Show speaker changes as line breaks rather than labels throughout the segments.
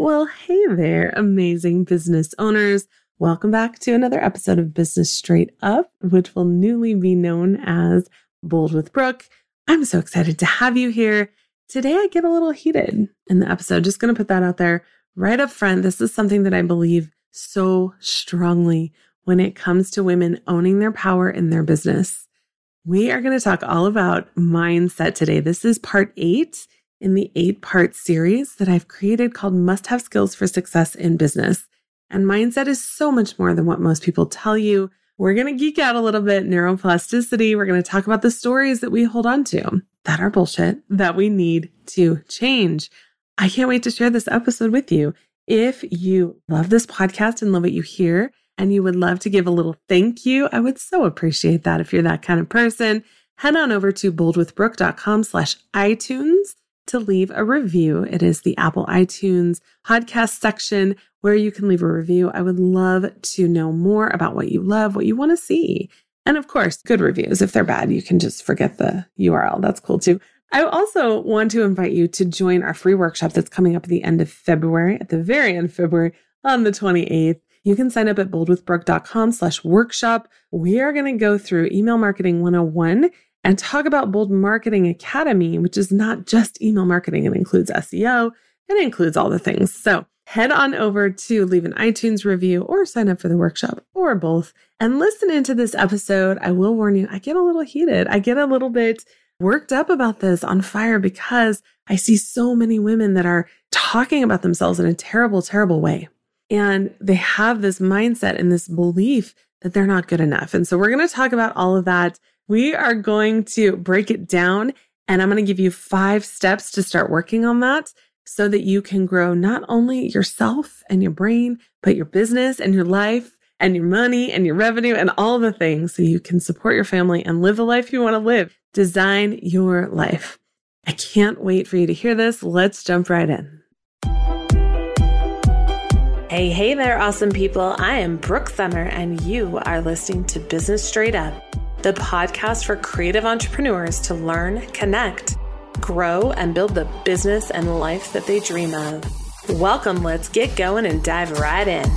Well, hey there, amazing business owners. Welcome back to another episode of Business Straight Up, which will newly be known as Bold with Brooke. I'm so excited to have you here. Today, I get a little heated in the episode. Just going to put that out there right up front. This is something that I believe so strongly when it comes to women owning their power in their business. We are going to talk all about mindset today. This is part eight in the eight part series that I've created called Must Have Skills for Success in Business. And mindset is so much more than what most people tell you. We're going to geek out a little bit, neuroplasticity. We're going to talk about the stories that we hold on to that are bullshit that we need to change. I can't wait to share this episode with you. If you love this podcast and love what you hear, and you would love to give a little thank you, I would so appreciate that if you're that kind of person. Head on over to boldwithbrooke.com slash iTunes to leave a review. It is the Apple iTunes podcast section where you can leave a review. I would love to know more about what you love, what you want to see. And of course, good reviews. If they're bad, you can just forget the URL. That's cool too. I also want to invite you to join our free workshop that's coming up at the end of February, at the very end of February on the 28th. You can sign up at boldwithbrooke.com slash workshop. We are going to go through email marketing 101 and talk about Bold Marketing Academy, which is not just email marketing. It includes SEO. It includes all the things. So head on over to leave an iTunes review or sign up for the workshop or both and listen into this episode. I will warn you, I get a little heated. I get a little bit worked up about this on fire because I see so many women that are talking about themselves in a terrible, terrible way. And they have this mindset and this belief that they're not good enough. And so we're going to talk about all of that we are going to break it down and I'm going to give you five steps to start working on that so that you can grow not only yourself and your brain, but your business and your life and your money and your revenue and all the things so you can support your family and live the life you want to live. Design your life. I can't wait for you to hear this. Let's jump right in. Hey, hey there, awesome people. I am Brooke Sumner, and you are listening to Business Straight Up the podcast for creative entrepreneurs to learn, connect, grow, and build the business and life that they dream of. Welcome, let's get going and dive right in.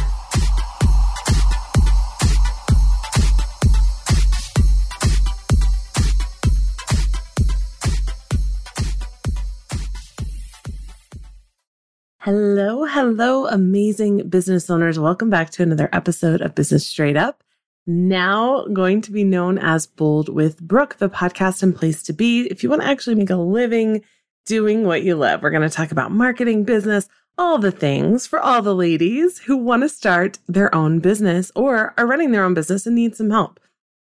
Hello, hello, amazing business owners. Welcome back to another episode of Business Straight Up now going to be known as Bold with Brooke, the podcast and place to be. If you want to actually make a living doing what you love, we're going to talk about marketing, business, all the things for all the ladies who want to start their own business or are running their own business and need some help.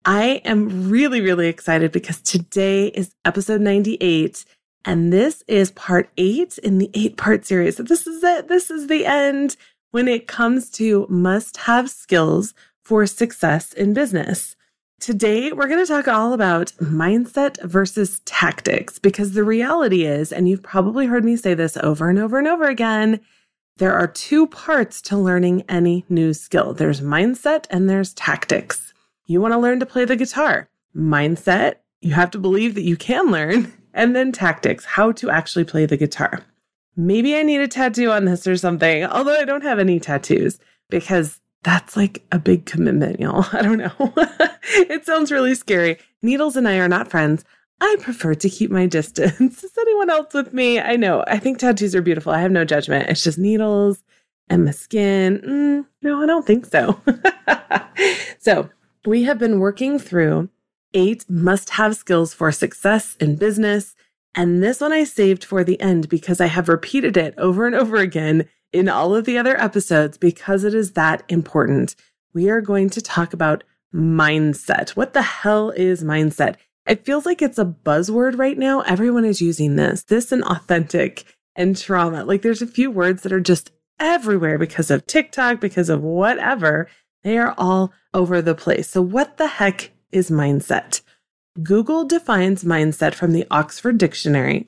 I am really, really excited because today is episode 98 and this is part eight in the eight part series. So this is it. This is the end when it comes to must have skills for success in business. Today, we're going to talk all about mindset versus tactics because the reality is, and you've probably heard me say this over and over and over again, there are two parts to learning any new skill there's mindset and there's tactics. You want to learn to play the guitar. Mindset, you have to believe that you can learn, and then tactics, how to actually play the guitar. Maybe I need a tattoo on this or something, although I don't have any tattoos because that's like a big commitment, y'all. I don't know. it sounds really scary. Needles and I are not friends. I prefer to keep my distance. Is anyone else with me? I know. I think tattoos are beautiful. I have no judgment. It's just needles and my skin. Mm, no, I don't think so. so, we have been working through eight must have skills for success in business. And this one I saved for the end because I have repeated it over and over again in all of the other episodes because it is that important. We are going to talk about mindset. What the hell is mindset? It feels like it's a buzzword right now. Everyone is using this, this and authentic and trauma. Like there's a few words that are just everywhere because of TikTok, because of whatever. They are all over the place. So, what the heck is mindset? Google defines mindset from the Oxford Dictionary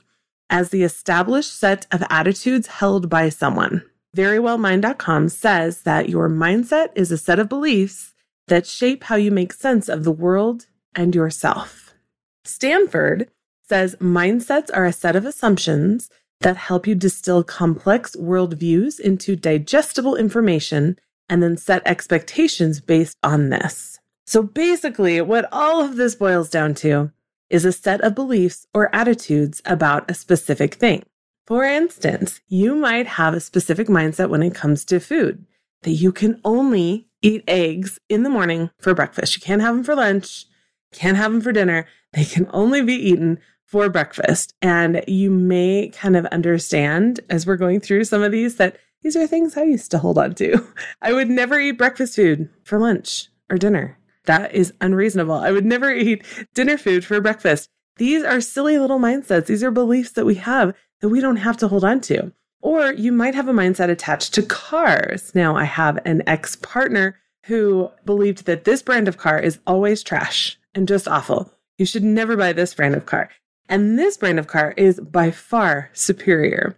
as the established set of attitudes held by someone verywellmind.com says that your mindset is a set of beliefs that shape how you make sense of the world and yourself. Stanford says mindsets are a set of assumptions that help you distill complex worldviews into digestible information and then set expectations based on this. So basically, what all of this boils down to is a set of beliefs or attitudes about a specific thing. For instance, you might have a specific mindset when it comes to food that you can only eat eggs in the morning for breakfast. You can't have them for lunch, can't have them for dinner. They can only be eaten for breakfast. And you may kind of understand as we're going through some of these that these are things I used to hold on to. I would never eat breakfast food for lunch or dinner. That is unreasonable. I would never eat dinner food for breakfast. These are silly little mindsets. These are beliefs that we have that we don't have to hold on to. Or you might have a mindset attached to cars. Now, I have an ex partner who believed that this brand of car is always trash and just awful. You should never buy this brand of car. And this brand of car is by far superior.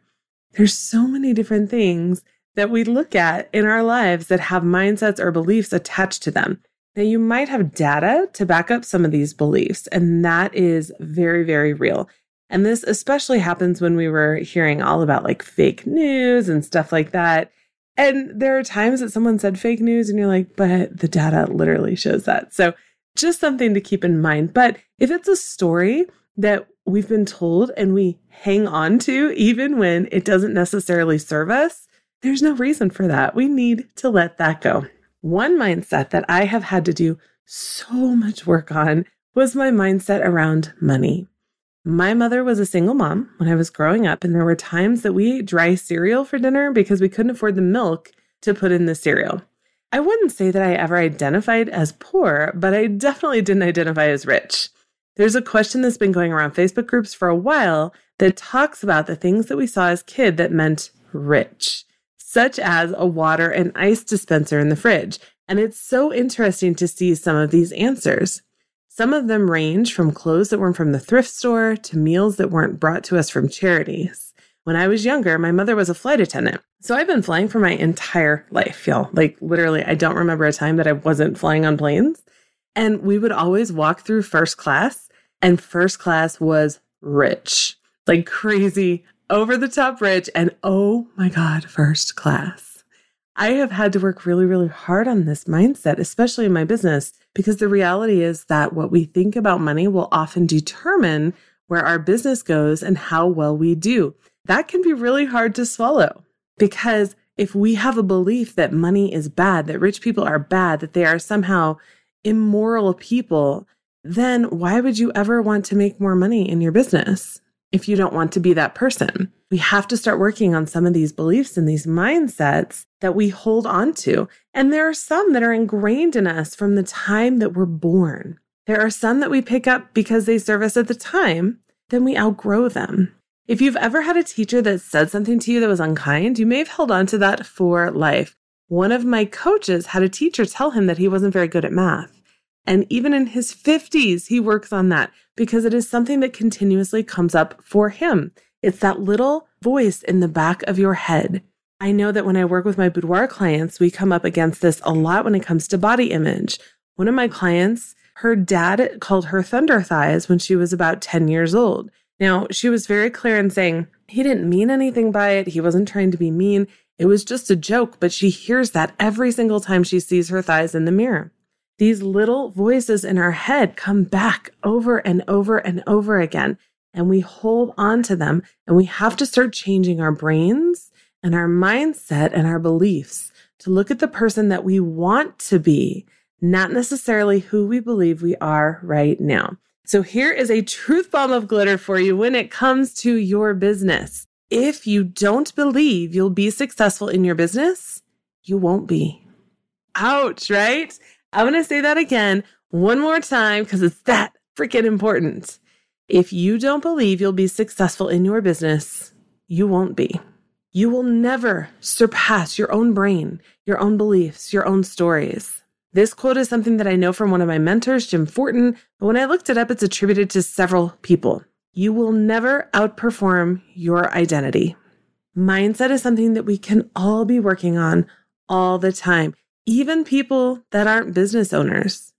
There's so many different things that we look at in our lives that have mindsets or beliefs attached to them. Now, you might have data to back up some of these beliefs, and that is very, very real. And this especially happens when we were hearing all about like fake news and stuff like that. And there are times that someone said fake news, and you're like, but the data literally shows that. So, just something to keep in mind. But if it's a story that we've been told and we hang on to, even when it doesn't necessarily serve us, there's no reason for that. We need to let that go. One mindset that I have had to do so much work on was my mindset around money. My mother was a single mom when I was growing up, and there were times that we ate dry cereal for dinner because we couldn't afford the milk to put in the cereal. I wouldn't say that I ever identified as poor, but I definitely didn't identify as rich. There's a question that's been going around Facebook groups for a while that talks about the things that we saw as kid that meant rich such as a water and ice dispenser in the fridge. And it's so interesting to see some of these answers. Some of them range from clothes that weren't from the thrift store to meals that weren't brought to us from charities. When I was younger, my mother was a flight attendant. So I've been flying for my entire life, y'all. Like literally, I don't remember a time that I wasn't flying on planes. And we would always walk through first class, and first class was rich, like crazy over the top rich, and oh my God, first class. I have had to work really, really hard on this mindset, especially in my business, because the reality is that what we think about money will often determine where our business goes and how well we do. That can be really hard to swallow because if we have a belief that money is bad, that rich people are bad, that they are somehow immoral people, then why would you ever want to make more money in your business? If you don't want to be that person. We have to start working on some of these beliefs and these mindsets that we hold on to. And there are some that are ingrained in us from the time that we're born. There are some that we pick up because they serve us at the time, then we outgrow them. If you've ever had a teacher that said something to you that was unkind, you may have held on to that for life. One of my coaches had a teacher tell him that he wasn't very good at math. And even in his 50s, he works on that because it is something that continuously comes up for him. It's that little voice in the back of your head. I know that when I work with my boudoir clients, we come up against this a lot when it comes to body image. One of my clients, her dad called her thunder thighs when she was about 10 years old. Now, she was very clear in saying he didn't mean anything by it. He wasn't trying to be mean. It was just a joke, but she hears that every single time she sees her thighs in the mirror. These little voices in our head come back over and over and over again, and we hold on to them. And we have to start changing our brains and our mindset and our beliefs to look at the person that we want to be, not necessarily who we believe we are right now. So, here is a truth bomb of glitter for you when it comes to your business. If you don't believe you'll be successful in your business, you won't be. Ouch, right? I'm going to say that again one more time because it's that freaking important. If you don't believe you'll be successful in your business, you won't be. You will never surpass your own brain, your own beliefs, your own stories. This quote is something that I know from one of my mentors, Jim Fortin, but when I looked it up, it's attributed to several people. You will never outperform your identity. Mindset is something that we can all be working on all the time even people that aren't business owners.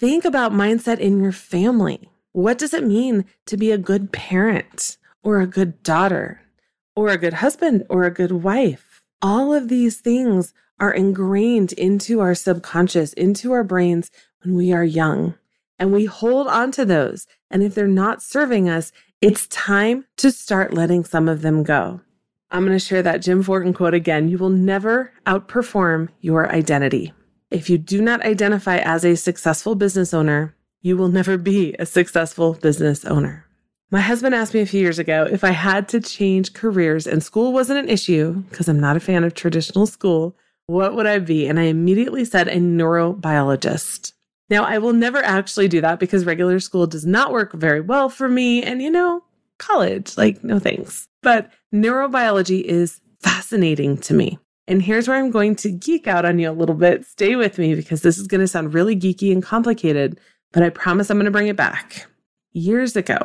Think about mindset in your family. What does it mean to be a good parent or a good daughter or a good husband or a good wife. All of these things are ingrained into our subconscious, into our brains when we are young. And we hold on to those. And if they're not serving us, it's time to start letting some of them go. I'm going to share that Jim Fortin quote again. You will never outperform your identity. If you do not identify as a successful business owner, you will never be a successful business owner. My husband asked me a few years ago if I had to change careers and school wasn't an issue because I'm not a fan of traditional school, what would I be? And I immediately said a neurobiologist. Now, I will never actually do that because regular school does not work very well for me. And, you know, college, like, no thanks. But neurobiology is fascinating to me. And here's where I'm going to geek out on you a little bit. Stay with me because this is going to sound really geeky and complicated, but I promise I'm going to bring it back. Years ago,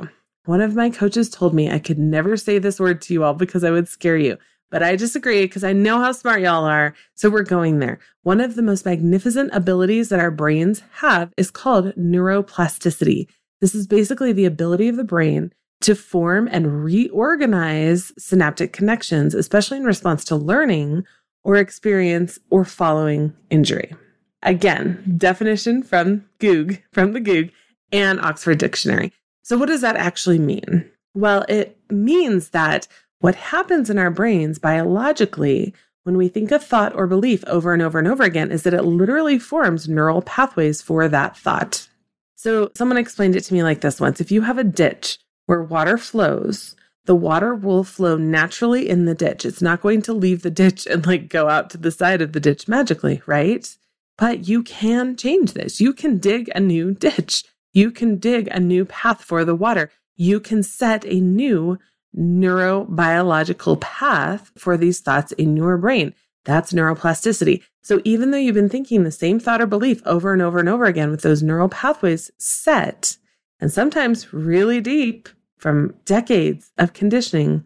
one of my coaches told me I could never say this word to you all because I would scare you. But I disagree because I know how smart y'all are. So we're going there. One of the most magnificent abilities that our brains have is called neuroplasticity. This is basically the ability of the brain to form and reorganize synaptic connections, especially in response to learning or experience or following injury. Again, definition from Goog, from the Goog and Oxford Dictionary. So, what does that actually mean? Well, it means that what happens in our brains biologically when we think a thought or belief over and over and over again is that it literally forms neural pathways for that thought. So, someone explained it to me like this once if you have a ditch where water flows, the water will flow naturally in the ditch. It's not going to leave the ditch and like go out to the side of the ditch magically, right? But you can change this. You can dig a new ditch. You can dig a new path for the water. You can set a new neurobiological path for these thoughts in your brain. That's neuroplasticity. So even though you've been thinking the same thought or belief over and over and over again with those neural pathways set, and sometimes really deep from decades of conditioning,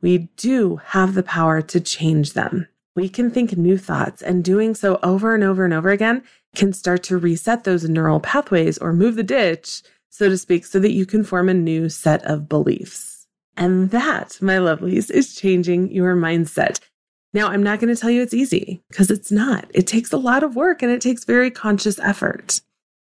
we do have the power to change them. We can think new thoughts, and doing so over and over and over again can start to reset those neural pathways or move the ditch, so to speak, so that you can form a new set of beliefs. And that, my lovelies, is changing your mindset. Now, I'm not going to tell you it's easy because it's not. It takes a lot of work and it takes very conscious effort.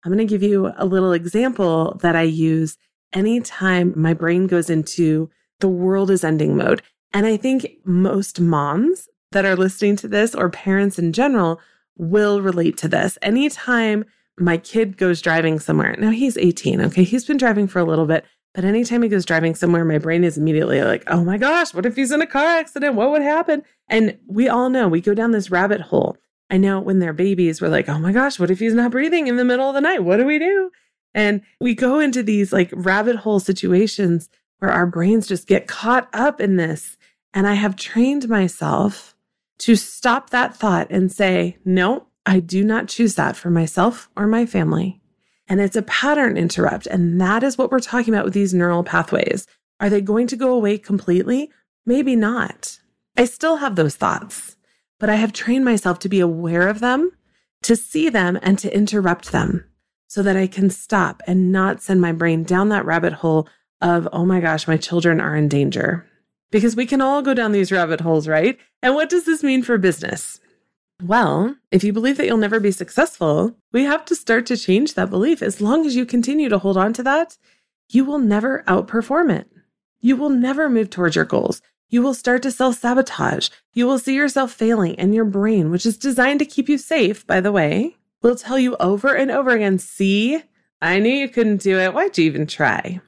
I'm going to give you a little example that I use anytime my brain goes into the world is ending mode. And I think most moms that are listening to this or parents in general will relate to this. Anytime my kid goes driving somewhere, now he's 18, okay, he's been driving for a little bit. But anytime he goes driving somewhere, my brain is immediately like, oh my gosh, what if he's in a car accident? What would happen? And we all know we go down this rabbit hole. I know when they're babies, we're like, oh my gosh, what if he's not breathing in the middle of the night? What do we do? And we go into these like rabbit hole situations where our brains just get caught up in this. And I have trained myself to stop that thought and say, no, I do not choose that for myself or my family. And it's a pattern interrupt. And that is what we're talking about with these neural pathways. Are they going to go away completely? Maybe not. I still have those thoughts, but I have trained myself to be aware of them, to see them, and to interrupt them so that I can stop and not send my brain down that rabbit hole of, oh my gosh, my children are in danger. Because we can all go down these rabbit holes, right? And what does this mean for business? Well, if you believe that you'll never be successful, we have to start to change that belief. As long as you continue to hold on to that, you will never outperform it. You will never move towards your goals. You will start to self sabotage. You will see yourself failing, and your brain, which is designed to keep you safe, by the way, will tell you over and over again see, I knew you couldn't do it. Why'd you even try?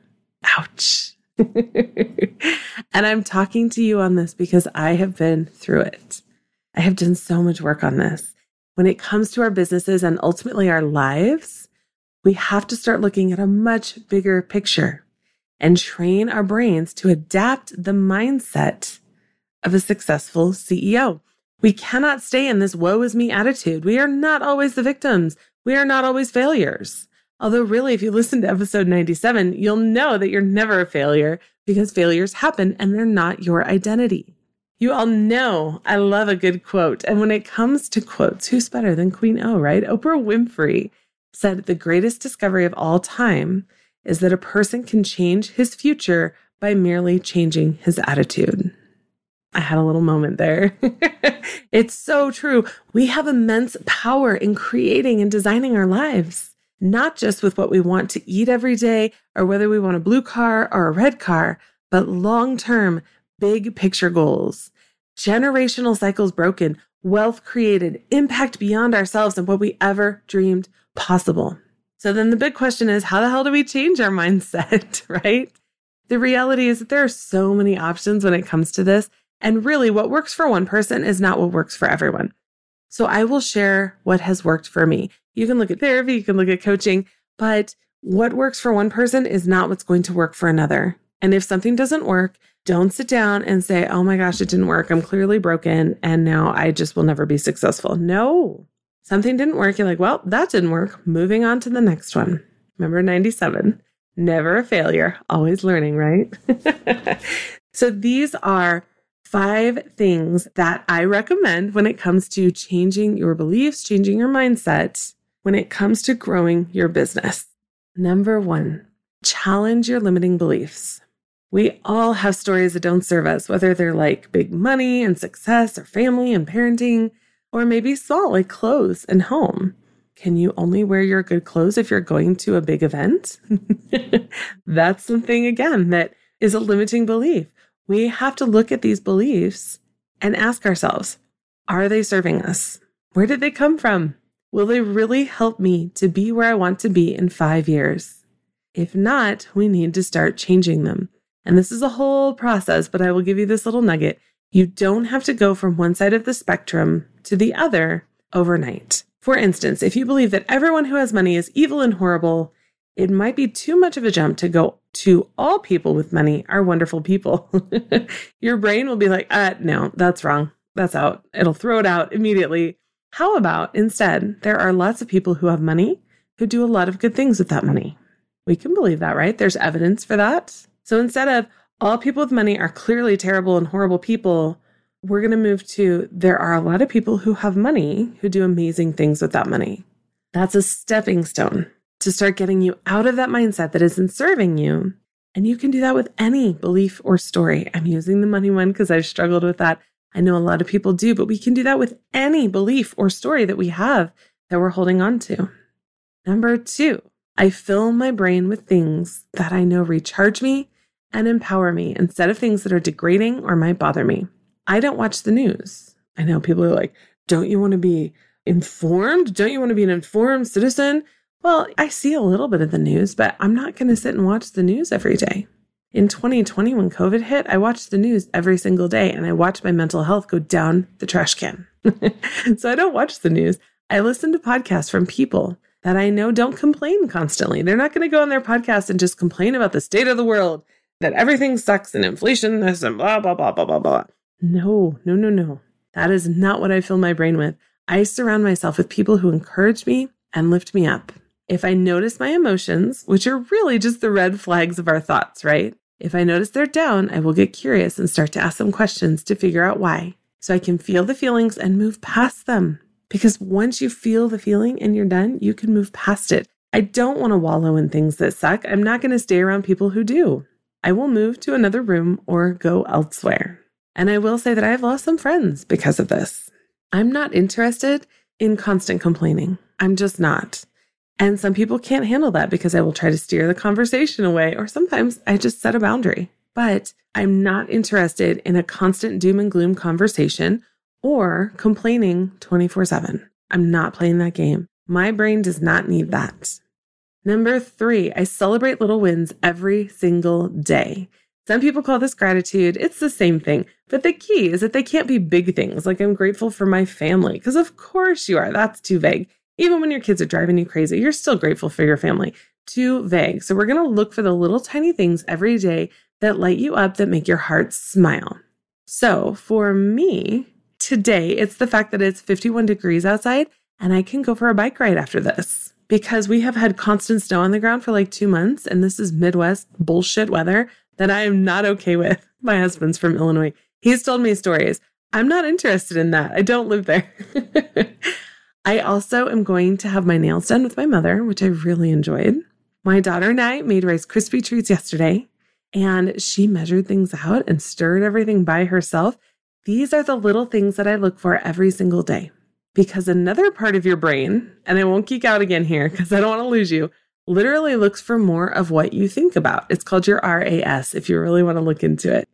Ouch. and I'm talking to you on this because I have been through it. I have done so much work on this. When it comes to our businesses and ultimately our lives, we have to start looking at a much bigger picture and train our brains to adapt the mindset of a successful CEO. We cannot stay in this woe is me attitude. We are not always the victims. We are not always failures. Although, really, if you listen to episode 97, you'll know that you're never a failure because failures happen and they're not your identity. You all know I love a good quote. And when it comes to quotes, who's better than Queen O, right? Oprah Winfrey said the greatest discovery of all time is that a person can change his future by merely changing his attitude. I had a little moment there. it's so true. We have immense power in creating and designing our lives, not just with what we want to eat every day or whether we want a blue car or a red car, but long term, big picture goals. Generational cycles broken, wealth created, impact beyond ourselves and what we ever dreamed possible. So then the big question is how the hell do we change our mindset, right? The reality is that there are so many options when it comes to this. And really, what works for one person is not what works for everyone. So I will share what has worked for me. You can look at therapy, you can look at coaching, but what works for one person is not what's going to work for another. And if something doesn't work, don't sit down and say, oh my gosh, it didn't work. I'm clearly broken. And now I just will never be successful. No, something didn't work. You're like, well, that didn't work. Moving on to the next one. Remember 97. Never a failure, always learning, right? so these are five things that I recommend when it comes to changing your beliefs, changing your mindset, when it comes to growing your business. Number one, challenge your limiting beliefs. We all have stories that don't serve us, whether they're like big money and success or family and parenting, or maybe small like clothes and home. Can you only wear your good clothes if you're going to a big event? That's something, again, that is a limiting belief. We have to look at these beliefs and ask ourselves are they serving us? Where did they come from? Will they really help me to be where I want to be in five years? If not, we need to start changing them. And this is a whole process, but I will give you this little nugget. You don't have to go from one side of the spectrum to the other overnight. For instance, if you believe that everyone who has money is evil and horrible, it might be too much of a jump to go to all people with money are wonderful people. Your brain will be like, uh, no, that's wrong. That's out. It'll throw it out immediately. How about instead, there are lots of people who have money who do a lot of good things with that money. We can believe that, right? There's evidence for that. So instead of all people with money are clearly terrible and horrible people, we're going to move to there are a lot of people who have money who do amazing things with that money. That's a stepping stone to start getting you out of that mindset that isn't serving you. And you can do that with any belief or story. I'm using the money one because I've struggled with that. I know a lot of people do, but we can do that with any belief or story that we have that we're holding on to. Number two, I fill my brain with things that I know recharge me and empower me instead of things that are degrading or might bother me. I don't watch the news. I know people are like, don't you want to be informed? Don't you want to be an informed citizen? Well, I see a little bit of the news, but I'm not going to sit and watch the news every day. In 2020, when COVID hit, I watched the news every single day and I watched my mental health go down the trash can. so I don't watch the news. I listen to podcasts from people that I know don't complain constantly. They're not going to go on their podcast and just complain about the state of the world that everything sucks and inflation this and blah, blah, blah, blah, blah, blah. No, no, no, no. That is not what I fill my brain with. I surround myself with people who encourage me and lift me up. If I notice my emotions, which are really just the red flags of our thoughts, right? If I notice they're down, I will get curious and start to ask some questions to figure out why. So I can feel the feelings and move past them. Because once you feel the feeling and you're done, you can move past it. I don't want to wallow in things that suck. I'm not going to stay around people who do. I will move to another room or go elsewhere. And I will say that I have lost some friends because of this. I'm not interested in constant complaining. I'm just not. And some people can't handle that because I will try to steer the conversation away, or sometimes I just set a boundary. But I'm not interested in a constant doom and gloom conversation or complaining 24 7. I'm not playing that game. My brain does not need that. Number three, I celebrate little wins every single day. Some people call this gratitude. It's the same thing. But the key is that they can't be big things like I'm grateful for my family, because of course you are. That's too vague. Even when your kids are driving you crazy, you're still grateful for your family. Too vague. So we're going to look for the little tiny things every day that light you up, that make your heart smile. So for me, today, it's the fact that it's 51 degrees outside and I can go for a bike ride after this because we have had constant snow on the ground for like two months, and this is Midwest bullshit weather that I am not okay with. My husband's from Illinois. He's told me stories. I'm not interested in that. I don't live there. I also am going to have my nails done with my mother, which I really enjoyed. My daughter and I made Rice Krispie treats yesterday, and she measured things out and stirred everything by herself. These are the little things that I look for every single day because another part of your brain, and I won't geek out again here because I don't want to lose you, literally looks for more of what you think about. It's called your RAS if you really want to look into it.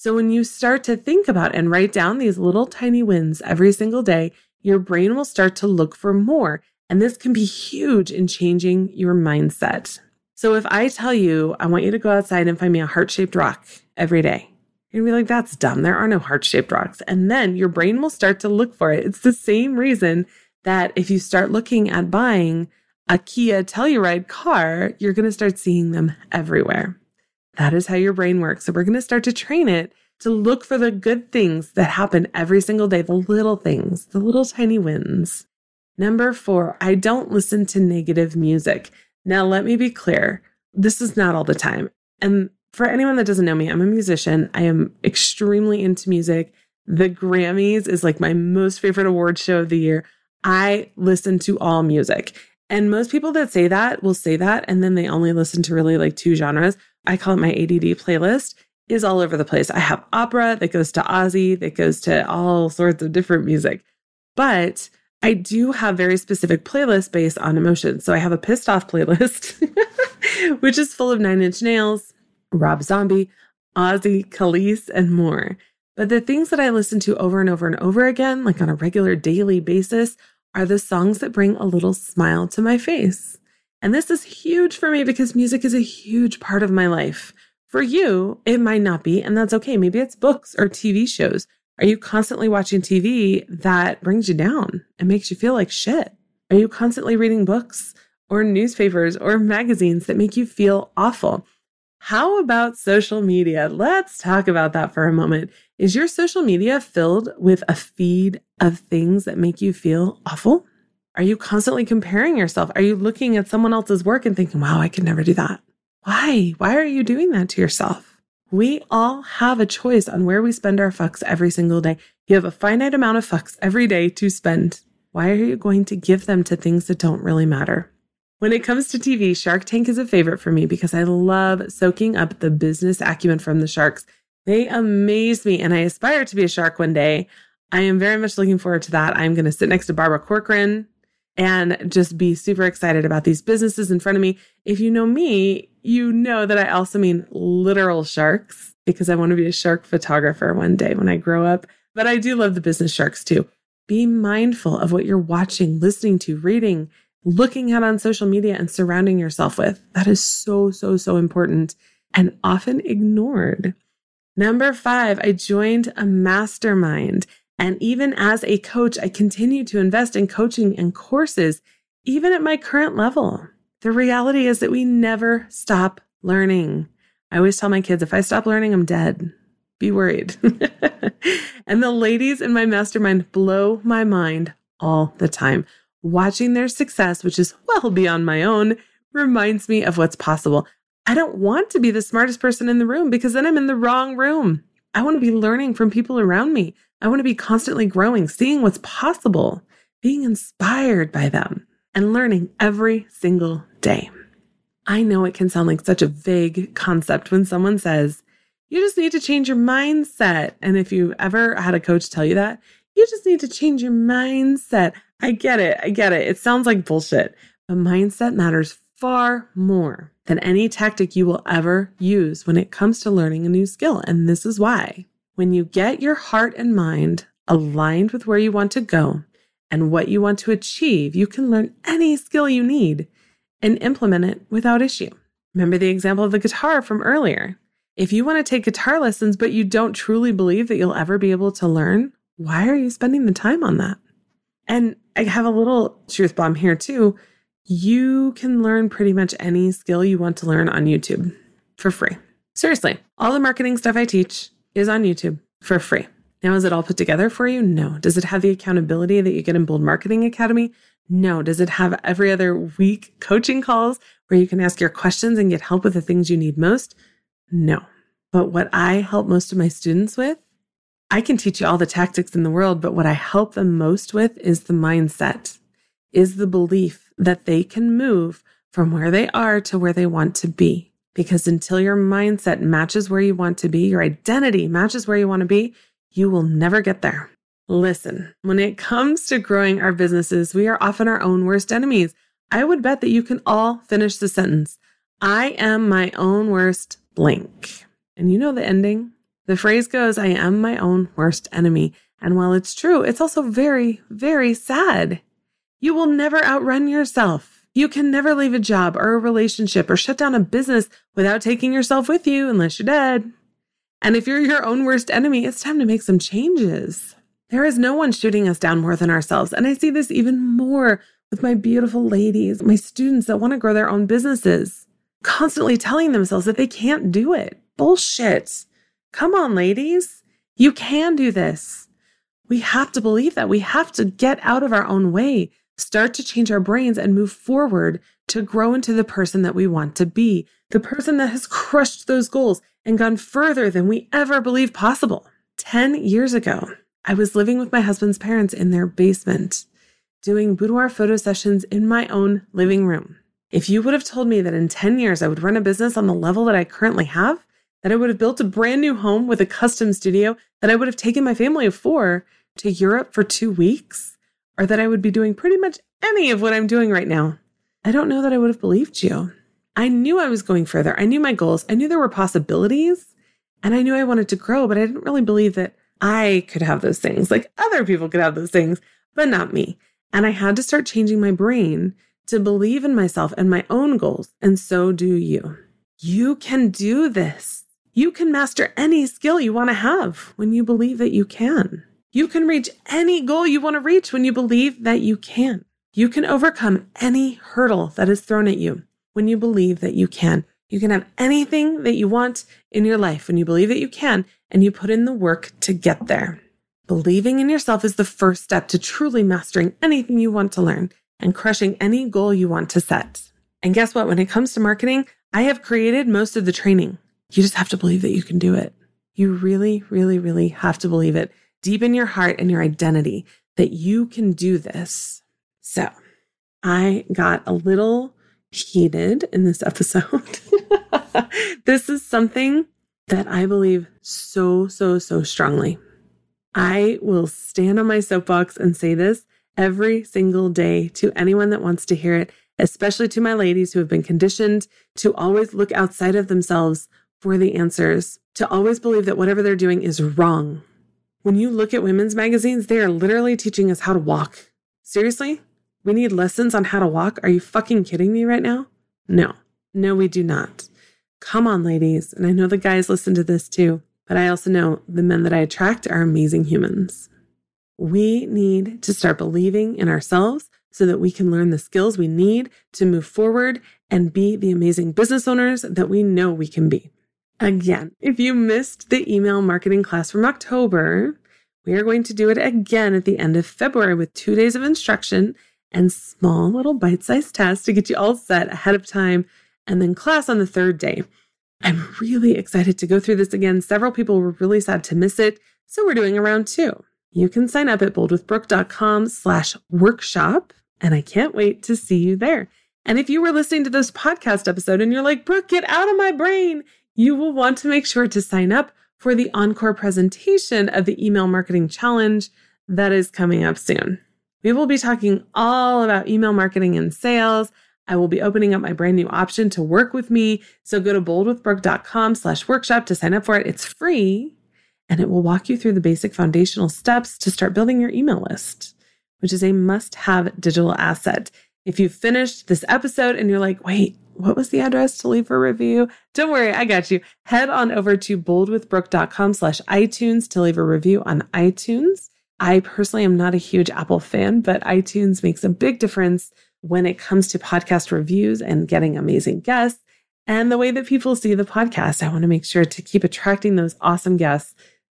So when you start to think about and write down these little tiny wins every single day, your brain will start to look for more. And this can be huge in changing your mindset. So if I tell you, I want you to go outside and find me a heart shaped rock every day, you're gonna be like, that's dumb. There are no heart shaped rocks. And then your brain will start to look for it. It's the same reason that if you start looking at buying a Kia Telluride car, you're gonna start seeing them everywhere. That is how your brain works. So we're gonna start to train it to look for the good things that happen every single day, the little things, the little tiny wins. Number four, I don't listen to negative music. Now, let me be clear this is not all the time. And for anyone that doesn't know me, I'm a musician. I am extremely into music. The Grammys is like my most favorite award show of the year. I listen to all music. And most people that say that will say that, and then they only listen to really like two genres. I call it my ADD playlist, is all over the place. I have opera that goes to Ozzy, that goes to all sorts of different music. But I do have very specific playlists based on emotions. So I have a pissed off playlist, which is full of Nine Inch Nails, Rob Zombie, Ozzy, Kelis, and more. But the things that I listen to over and over and over again, like on a regular daily basis, are the songs that bring a little smile to my face. And this is huge for me because music is a huge part of my life. For you, it might not be, and that's okay. Maybe it's books or TV shows are you constantly watching TV that brings you down and makes you feel like shit? Are you constantly reading books or newspapers or magazines that make you feel awful? How about social media? Let's talk about that for a moment. Is your social media filled with a feed of things that make you feel awful? Are you constantly comparing yourself? Are you looking at someone else's work and thinking, wow, I could never do that? Why? Why are you doing that to yourself? We all have a choice on where we spend our fucks every single day. You have a finite amount of fucks every day to spend. Why are you going to give them to things that don't really matter? When it comes to TV, Shark Tank is a favorite for me because I love soaking up the business acumen from the sharks. They amaze me, and I aspire to be a shark one day. I am very much looking forward to that. I'm going to sit next to Barbara Corcoran and just be super excited about these businesses in front of me. If you know me, you know that I also mean literal sharks because I want to be a shark photographer one day when I grow up. But I do love the business sharks too. Be mindful of what you're watching, listening to, reading, looking at on social media, and surrounding yourself with. That is so, so, so important and often ignored. Number five, I joined a mastermind. And even as a coach, I continue to invest in coaching and courses, even at my current level. The reality is that we never stop learning. I always tell my kids if I stop learning, I'm dead. Be worried. and the ladies in my mastermind blow my mind all the time. Watching their success, which is well beyond my own, reminds me of what's possible. I don't want to be the smartest person in the room because then I'm in the wrong room. I want to be learning from people around me. I want to be constantly growing, seeing what's possible, being inspired by them and learning every single day. I know it can sound like such a vague concept when someone says, you just need to change your mindset. And if you ever had a coach tell you that, you just need to change your mindset. I get it. I get it. It sounds like bullshit, but mindset matters far more than any tactic you will ever use when it comes to learning a new skill. And this is why when you get your heart and mind aligned with where you want to go, and what you want to achieve, you can learn any skill you need and implement it without issue. Remember the example of the guitar from earlier. If you want to take guitar lessons, but you don't truly believe that you'll ever be able to learn, why are you spending the time on that? And I have a little truth bomb here too. You can learn pretty much any skill you want to learn on YouTube for free. Seriously, all the marketing stuff I teach is on YouTube for free. Now, is it all put together for you? No. Does it have the accountability that you get in Bold Marketing Academy? No. Does it have every other week coaching calls where you can ask your questions and get help with the things you need most? No. But what I help most of my students with, I can teach you all the tactics in the world, but what I help them most with is the mindset, is the belief that they can move from where they are to where they want to be. Because until your mindset matches where you want to be, your identity matches where you want to be, you will never get there. Listen, when it comes to growing our businesses, we are often our own worst enemies. I would bet that you can all finish the sentence I am my own worst blank. And you know the ending. The phrase goes, I am my own worst enemy. And while it's true, it's also very, very sad. You will never outrun yourself. You can never leave a job or a relationship or shut down a business without taking yourself with you unless you're dead. And if you're your own worst enemy, it's time to make some changes. There is no one shooting us down more than ourselves. And I see this even more with my beautiful ladies, my students that want to grow their own businesses, constantly telling themselves that they can't do it. Bullshit. Come on, ladies. You can do this. We have to believe that. We have to get out of our own way, start to change our brains, and move forward to grow into the person that we want to be, the person that has crushed those goals and gone further than we ever believed possible. 10 years ago, I was living with my husband's parents in their basement, doing boudoir photo sessions in my own living room. If you would have told me that in 10 years I would run a business on the level that I currently have, that I would have built a brand new home with a custom studio, that I would have taken my family of four to Europe for two weeks, or that I would be doing pretty much any of what I'm doing right now, I don't know that I would have believed you. I knew I was going further. I knew my goals. I knew there were possibilities and I knew I wanted to grow, but I didn't really believe that I could have those things. Like other people could have those things, but not me. And I had to start changing my brain to believe in myself and my own goals. And so do you. You can do this. You can master any skill you want to have when you believe that you can. You can reach any goal you want to reach when you believe that you can. You can overcome any hurdle that is thrown at you when you believe that you can. You can have anything that you want in your life when you believe that you can and you put in the work to get there. Believing in yourself is the first step to truly mastering anything you want to learn and crushing any goal you want to set. And guess what? When it comes to marketing, I have created most of the training. You just have to believe that you can do it. You really, really, really have to believe it deep in your heart and your identity that you can do this. So I got a little heated in this episode. this is something that I believe so, so, so strongly. I will stand on my soapbox and say this every single day to anyone that wants to hear it, especially to my ladies who have been conditioned to always look outside of themselves for the answers, to always believe that whatever they're doing is wrong. When you look at women's magazines, they are literally teaching us how to walk. Seriously? We need lessons on how to walk? Are you fucking kidding me right now? No, no, we do not. Come on, ladies. And I know the guys listen to this too, but I also know the men that I attract are amazing humans. We need to start believing in ourselves so that we can learn the skills we need to move forward and be the amazing business owners that we know we can be. Again, if you missed the email marketing class from October, we are going to do it again at the end of February with two days of instruction and small little bite sized tests to get you all set ahead of time, and then class on the third day. I'm really excited to go through this again. Several people were really sad to miss it, so we're doing a round two. You can sign up at boldwithbrooke.com slash workshop, and I can't wait to see you there. And if you were listening to this podcast episode and you're like, Brooke, get out of my brain, you will want to make sure to sign up for the encore presentation of the email marketing challenge that is coming up soon. We will be talking all about email marketing and sales. I will be opening up my brand new option to work with me. So go to boldwithbrooke.com slash workshop to sign up for it. It's free and it will walk you through the basic foundational steps to start building your email list, which is a must have digital asset. If you've finished this episode and you're like, wait, what was the address to leave a review? Don't worry, I got you. Head on over to boldwithbrooke.com slash iTunes to leave a review on iTunes. I personally am not a huge Apple fan, but iTunes makes a big difference when it comes to podcast reviews and getting amazing guests and the way that people see the podcast. I want to make sure to keep attracting those awesome guests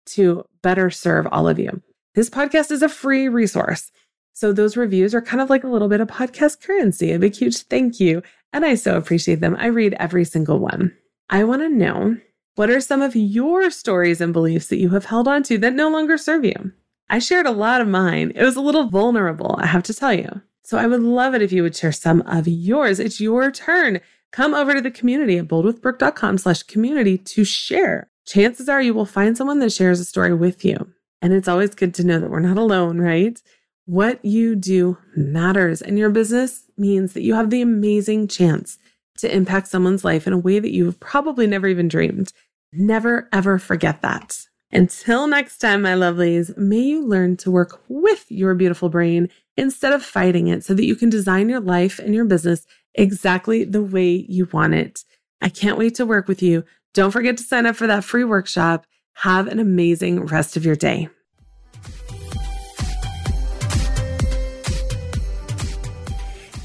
to better serve all of you. This podcast is a free resource. So those reviews are kind of like a little bit of podcast currency. A big, huge thank you. And I so appreciate them. I read every single one. I want to know what are some of your stories and beliefs that you have held on to that no longer serve you? I shared a lot of mine. It was a little vulnerable, I have to tell you. So I would love it if you would share some of yours. It's your turn. Come over to the community at boldwithbrooke.com slash community to share. Chances are you will find someone that shares a story with you. And it's always good to know that we're not alone, right? What you do matters, and your business means that you have the amazing chance to impact someone's life in a way that you've probably never even dreamed. Never, ever forget that. Until next time, my lovelies, may you learn to work with your beautiful brain instead of fighting it so that you can design your life and your business exactly the way you want it. I can't wait to work with you. Don't forget to sign up for that free workshop. Have an amazing rest of your day.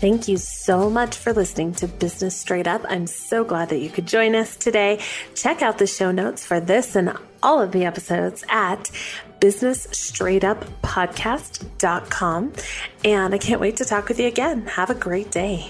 Thank you so much for listening to Business Straight Up. I'm so glad that you could join us today. Check out the show notes for this and all of the episodes at businessstraightuppodcast.com. And I can't wait to talk with you again. Have a great day.